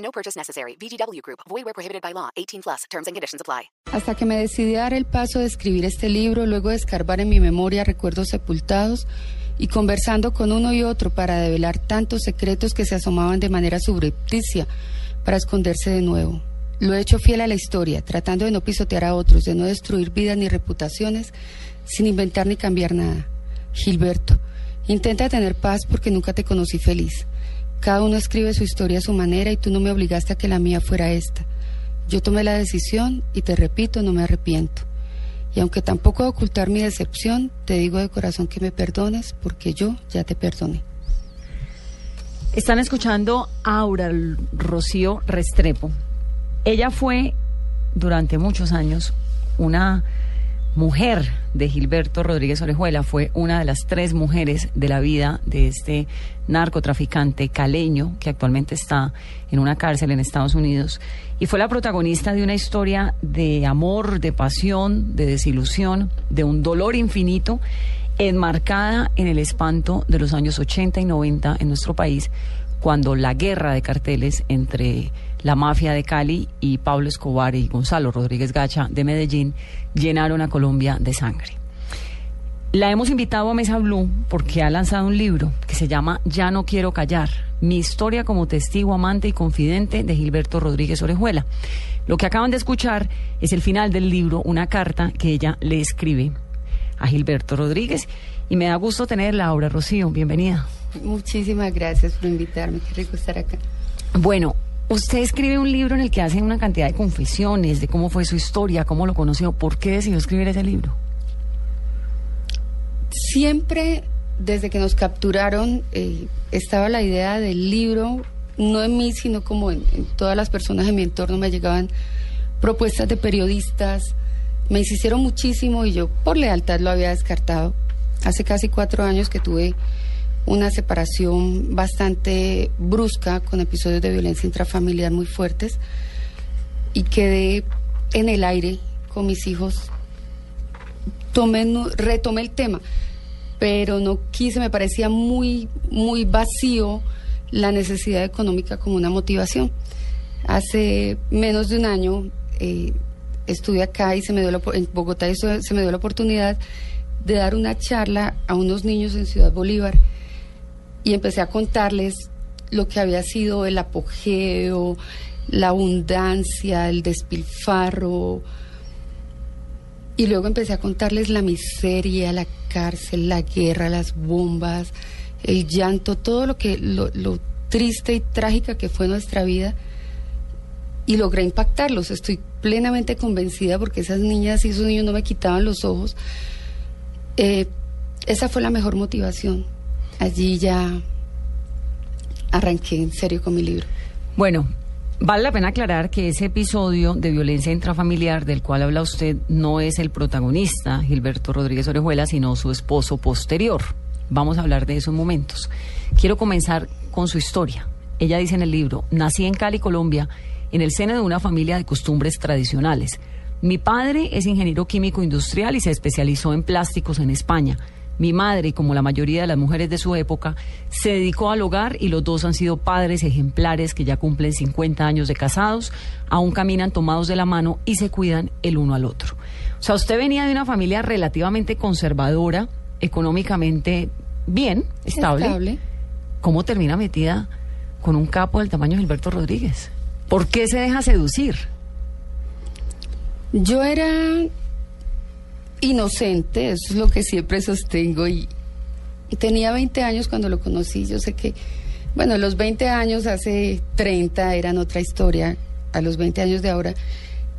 No purchase necessary. VGW Group. Void where prohibited by law. 18 plus. Terms and conditions apply. Hasta que me decidí a dar el paso de escribir este libro, luego de escarbar en mi memoria recuerdos sepultados y conversando con uno y otro para develar tantos secretos que se asomaban de manera subrepticia para esconderse de nuevo. Lo he hecho fiel a la historia, tratando de no pisotear a otros, de no destruir vidas ni reputaciones, sin inventar ni cambiar nada. Gilberto, intenta tener paz porque nunca te conocí feliz. Cada uno escribe su historia a su manera y tú no me obligaste a que la mía fuera esta. Yo tomé la decisión y te repito, no me arrepiento. Y aunque tampoco ocultar mi decepción, te digo de corazón que me perdones porque yo ya te perdoné. Están escuchando Aura Rocío Restrepo. Ella fue durante muchos años una mujer de Gilberto Rodríguez Orejuela, fue una de las tres mujeres de la vida de este narcotraficante caleño que actualmente está en una cárcel en Estados Unidos. Y fue la protagonista de una historia de amor, de pasión, de desilusión, de un dolor infinito enmarcada en el espanto de los años 80 y 90 en nuestro país cuando la guerra de carteles entre la mafia de Cali y Pablo Escobar y Gonzalo Rodríguez Gacha de Medellín llenaron a Colombia de sangre. La hemos invitado a Mesa Blue porque ha lanzado un libro que se llama Ya no quiero callar, mi historia como testigo, amante y confidente de Gilberto Rodríguez Orejuela. Lo que acaban de escuchar es el final del libro, una carta que ella le escribe a Gilberto Rodríguez y me da gusto tenerla, Laura Rocío, bienvenida. Muchísimas gracias por invitarme, qué rico estar acá. Bueno, usted escribe un libro en el que hace una cantidad de confesiones de cómo fue su historia, cómo lo conoció, ¿por qué decidió escribir ese libro? Siempre, desde que nos capturaron, eh, estaba la idea del libro, no en mí, sino como en, en todas las personas de mi entorno me llegaban propuestas de periodistas, me insistieron muchísimo y yo por lealtad lo había descartado. Hace casi cuatro años que tuve una separación bastante brusca con episodios de violencia intrafamiliar muy fuertes y quedé en el aire con mis hijos. Tomé, retomé el tema, pero no quise, me parecía muy, muy vacío la necesidad económica como una motivación. Hace menos de un año eh, estuve acá y se me dio la, en Bogotá y se me dio la oportunidad de dar una charla a unos niños en Ciudad Bolívar y empecé a contarles lo que había sido el apogeo, la abundancia, el despilfarro. Y luego empecé a contarles la miseria, la cárcel, la guerra, las bombas, el llanto, todo lo que lo, triste y trágica que fue nuestra vida. Y logré impactarlos. Estoy plenamente convencida porque esas niñas y esos niños no me quitaban los ojos. Eh, esa fue la mejor motivación allí ya arranqué en serio con mi libro. Bueno, vale la pena aclarar que ese episodio de violencia intrafamiliar del cual habla usted no es el protagonista, Gilberto Rodríguez Orejuela, sino su esposo posterior. Vamos a hablar de eso en momentos. Quiero comenzar con su historia. Ella dice en el libro, nací en Cali, Colombia, en el seno de una familia de costumbres tradicionales. Mi padre es ingeniero químico industrial y se especializó en plásticos en España. Mi madre, como la mayoría de las mujeres de su época, se dedicó al hogar y los dos han sido padres ejemplares que ya cumplen 50 años de casados, aún caminan tomados de la mano y se cuidan el uno al otro. O sea, usted venía de una familia relativamente conservadora, económicamente bien, estable. Estable. ¿Cómo termina metida con un capo del tamaño de Gilberto Rodríguez? ¿Por qué se deja seducir? Yo era inocente, eso es lo que siempre sostengo y, tenía 20 años cuando lo conocí, yo sé que, bueno, los 20 años hace 30 eran otra historia, a los 20 años de ahora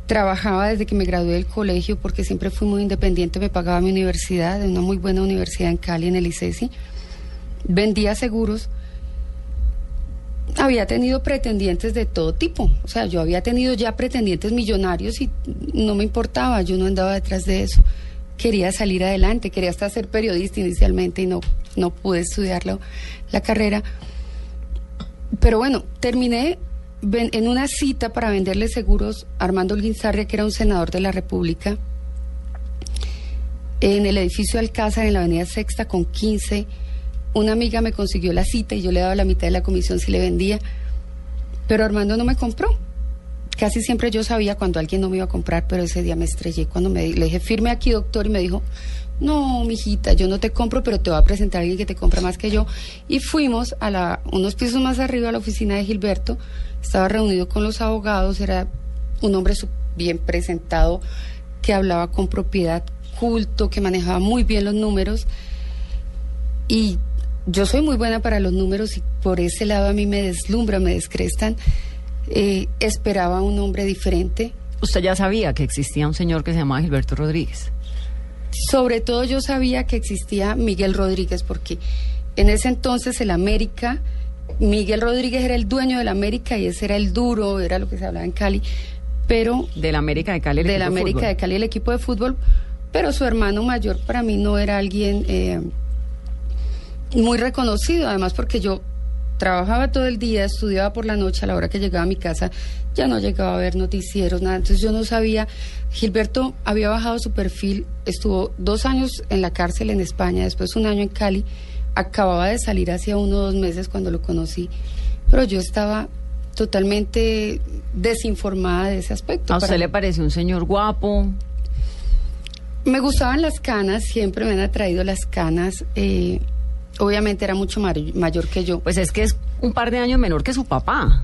trabajaba desde que me gradué del colegio porque siempre fui muy independiente, me pagaba mi universidad, una muy buena universidad en Cali, en el ICESI, vendía seguros, había tenido pretendientes de todo tipo. O sea, yo había tenido ya pretendientes millonarios y no me importaba, yo no andaba detrás de eso. Quería salir adelante, quería hasta ser periodista inicialmente y no, no pude estudiar la, carrera. Pero bueno, terminé en una cita para venderle seguros a Armando Olguinzarria, que era un senador de la República, en el edificio Alcázar, en la avenida Sexta, con 15. Una amiga me consiguió la cita y yo le daba la mitad de la comisión si le vendía. Pero Armando no me compró. Casi siempre yo sabía cuando alguien no me iba a comprar, pero ese día me estrellé cuando me le dije, firme aquí, doctor, y me dijo, no, mijita, yo no te compro, pero te voy a presentar a alguien que te compra más que yo. Y fuimos a la, unos pisos más arriba a la oficina de Gilberto. Estaba reunido con los abogados, era un hombre bien presentado, que hablaba con propiedad, culto, que manejaba muy bien los números. Y yo soy muy buena para los números y por ese lado a mí me deslumbra, me descrestan. Eh, esperaba un hombre diferente. Usted ya sabía que existía un señor que se llamaba Gilberto Rodríguez. Sobre todo yo sabía que existía Miguel Rodríguez porque en ese entonces el América, Miguel Rodríguez era el dueño del América y ese era el duro, era lo que se hablaba en Cali, pero Del América de Cali. el del de América de Cali, el equipo de fútbol, pero su hermano mayor para mí no era alguien eh, muy reconocido, además porque yo trabajaba todo el día, estudiaba por la noche, a la hora que llegaba a mi casa ya no llegaba a ver noticieros, nada, entonces yo no sabía, Gilberto había bajado su perfil, estuvo dos años en la cárcel en España, después un año en Cali, acababa de salir hacía uno o dos meses cuando lo conocí, pero yo estaba totalmente desinformada de ese aspecto. ¿A usted le parece un señor guapo? me gustaban las canas, siempre me han atraído las canas. eh, obviamente era mucho mayor que yo. Pues es que es un par de años menor que su papá.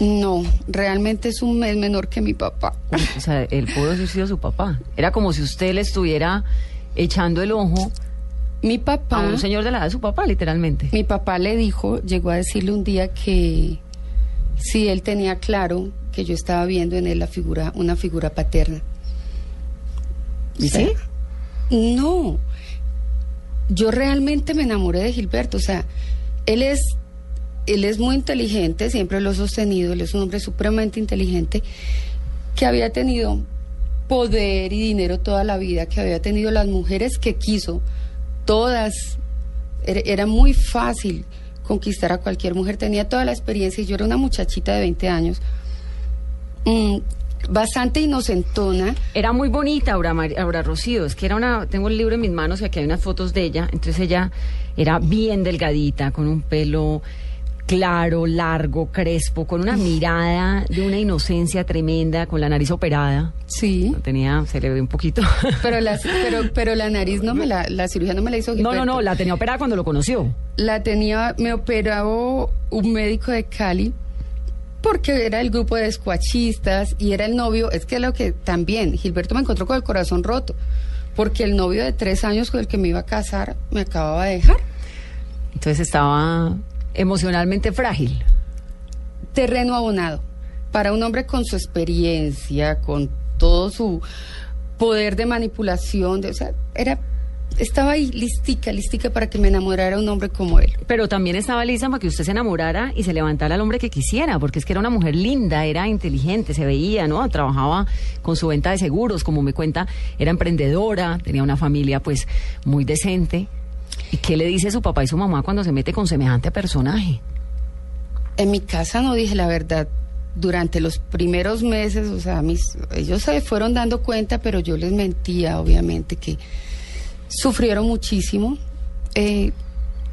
No, realmente es un mes menor que mi papá. O sea, él pudo haber sido su papá. Era como si usted le estuviera echando el ojo Mi a papá, un señor de la edad de su papá, literalmente. mi papá le dijo, llegó a decirle un día que sí, él tenía claro que yo estaba viendo en él la figura, una figura paterna. ¿Y sí? No, yo realmente me enamoré de Gilberto, o sea, él es, él es muy inteligente, siempre lo he sostenido, él es un hombre supremamente inteligente, que había tenido poder y dinero toda la vida, que había tenido las mujeres que quiso, todas, era, muy fácil conquistar a cualquier mujer, tenía toda la experiencia y yo era una muchachita de 20 años, mm, bastante inocentona, Era muy bonita Aura, Mari- Aura Rocío, es que era una, tengo el libro en mis manos y aquí hay unas fotos de ella, entonces ella era bien delgadita, con un pelo claro, largo, crespo, con una mirada de una inocencia tremenda, con la nariz operada. sí. No tenía, se le ve un poquito. Pero la, pero, pero la nariz no me la, la cirugía no me la hizo No, Gilberto. no, no, la tenía operada cuando lo conoció. La tenía, me operó un médico de Cali porque era el grupo de escuachistas y era el novio, es que lo que también, Gilberto me encontró con el corazón roto, porque el novio de tres años con el que me iba a casar me acababa de dejar. Entonces estaba emocionalmente frágil. Terreno abonado. Para un hombre con su experiencia, con todo su poder de manipulación, de, o sea, era, estaba ahí listica, listica para que me enamorara un hombre como él. Pero también estaba lista para que usted se enamorara y se levantara al hombre que quisiera, porque es que era una mujer linda, era inteligente, se veía, ¿no? Trabajaba con su venta de seguros, como me cuenta, era emprendedora, tenía una familia pues muy decente. ¿Y qué le dice su papá y su mamá cuando se mete con semejante personaje? En mi casa no dije la verdad. Durante los primeros meses, o sea, mis, ellos se fueron dando cuenta, pero yo les mentía, obviamente, que sufrieron muchísimo. Eh,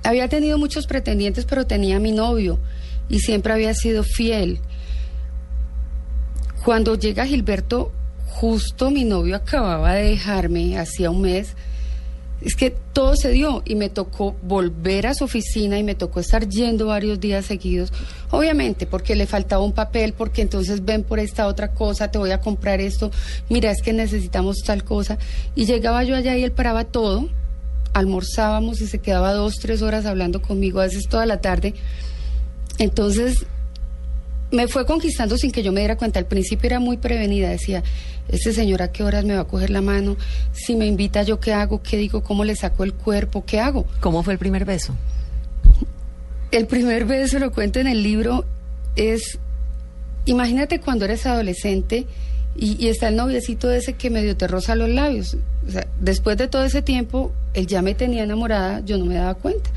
había tenido muchos pretendientes, pero tenía a mi novio y siempre había sido fiel. Cuando llega Gilberto, justo mi novio acababa de dejarme, hacía un mes, es que todo se dio y me tocó volver a su oficina y me tocó estar yendo varios días seguidos. Obviamente, porque le faltaba un papel, porque entonces ven por esta otra cosa, te voy a comprar esto, mira, es que necesitamos tal cosa. Y llegaba yo allá y él paraba todo, almorzábamos y se quedaba dos, tres horas hablando conmigo, a veces toda la tarde. Entonces, me fue conquistando sin que yo me diera cuenta. Al principio era muy prevenida, decía, este señor a qué horas me va a coger la mano, si me invita yo qué hago, qué digo, cómo le saco el cuerpo, qué hago. ¿Cómo fue el primer beso? El primer beso, lo cuento en el libro, es, imagínate cuando eres adolescente y, y está el noviecito ese que medio te roza los labios. O sea, después de todo ese tiempo, él ya me tenía enamorada, yo no me daba cuenta.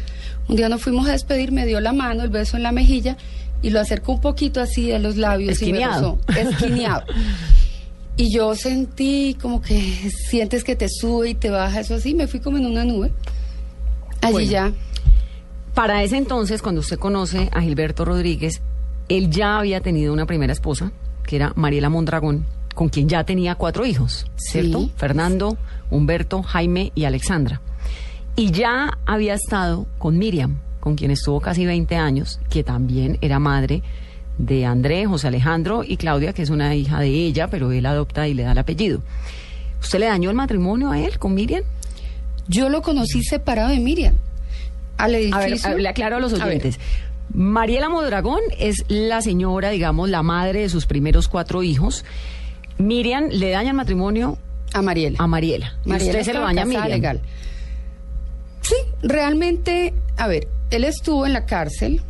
Un día nos fuimos a despedir, me dio la mano, el beso en la mejilla y lo acercó un poquito así a los labios Esquineado. y me rozó, esquineado. y yo sentí como que sientes que te sube y te baja, eso así, me fui como en una nube. Allí Bueno. ya. Para ese entonces, cuando usted conoce a Gilberto Rodríguez, él ya había tenido una primera esposa, que era Mariela Mondragón, con quien ya tenía cuatro hijos, ¿cierto? Sí. Fernando, Humberto, Jaime y Alexandra. Y ya había estado con Miriam, con quien estuvo casi 20 años, que también era madre de André, José Alejandro y Claudia, que es una hija de ella, pero él adopta y le da el apellido. ¿Usted le dañó el matrimonio a él con Miriam? Yo lo conocí separado de Miriam. Al A ver, a- le aclaro a los A oyentes. Mariela Modragón es la señora, digamos, la madre de sus primeros cuatro hijos. Miriam le daña el matrimonio A Mariela. a Mariela. Mariela usted se lo daña a Miriam. legal. Sí, realmente, a ver, él estuvo en la cárcel.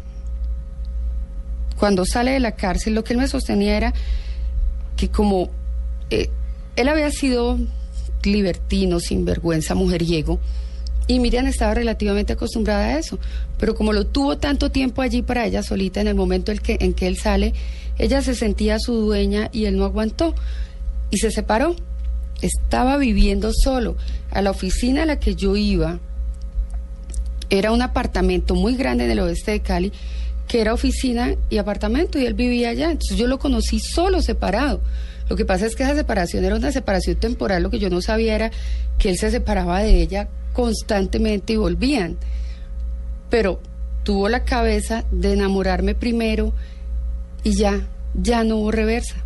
Cuando sale de la cárcel, lo que él me sostenía era que como eh, él había sido libertino, sinvergüenza, mujeriego, y Miriam estaba relativamente acostumbrada a eso, pero como lo tuvo tanto tiempo allí para ella solita, en el momento en que, en que él sale, ella se sentía su dueña y él no aguantó y se separó. Estaba viviendo solo. A la oficina a la que yo iba era un apartamento muy grande en el oeste de Cali, que era oficina y apartamento, y él vivía allá. Entonces yo lo conocí solo, separado. Lo que pasa es que esa separación era una separación temporal, lo que yo no sabía era que él se separaba de ella constantemente y volvían. Pero tuvo la cabeza de enamorarme primero y ya, ya no hubo reversa.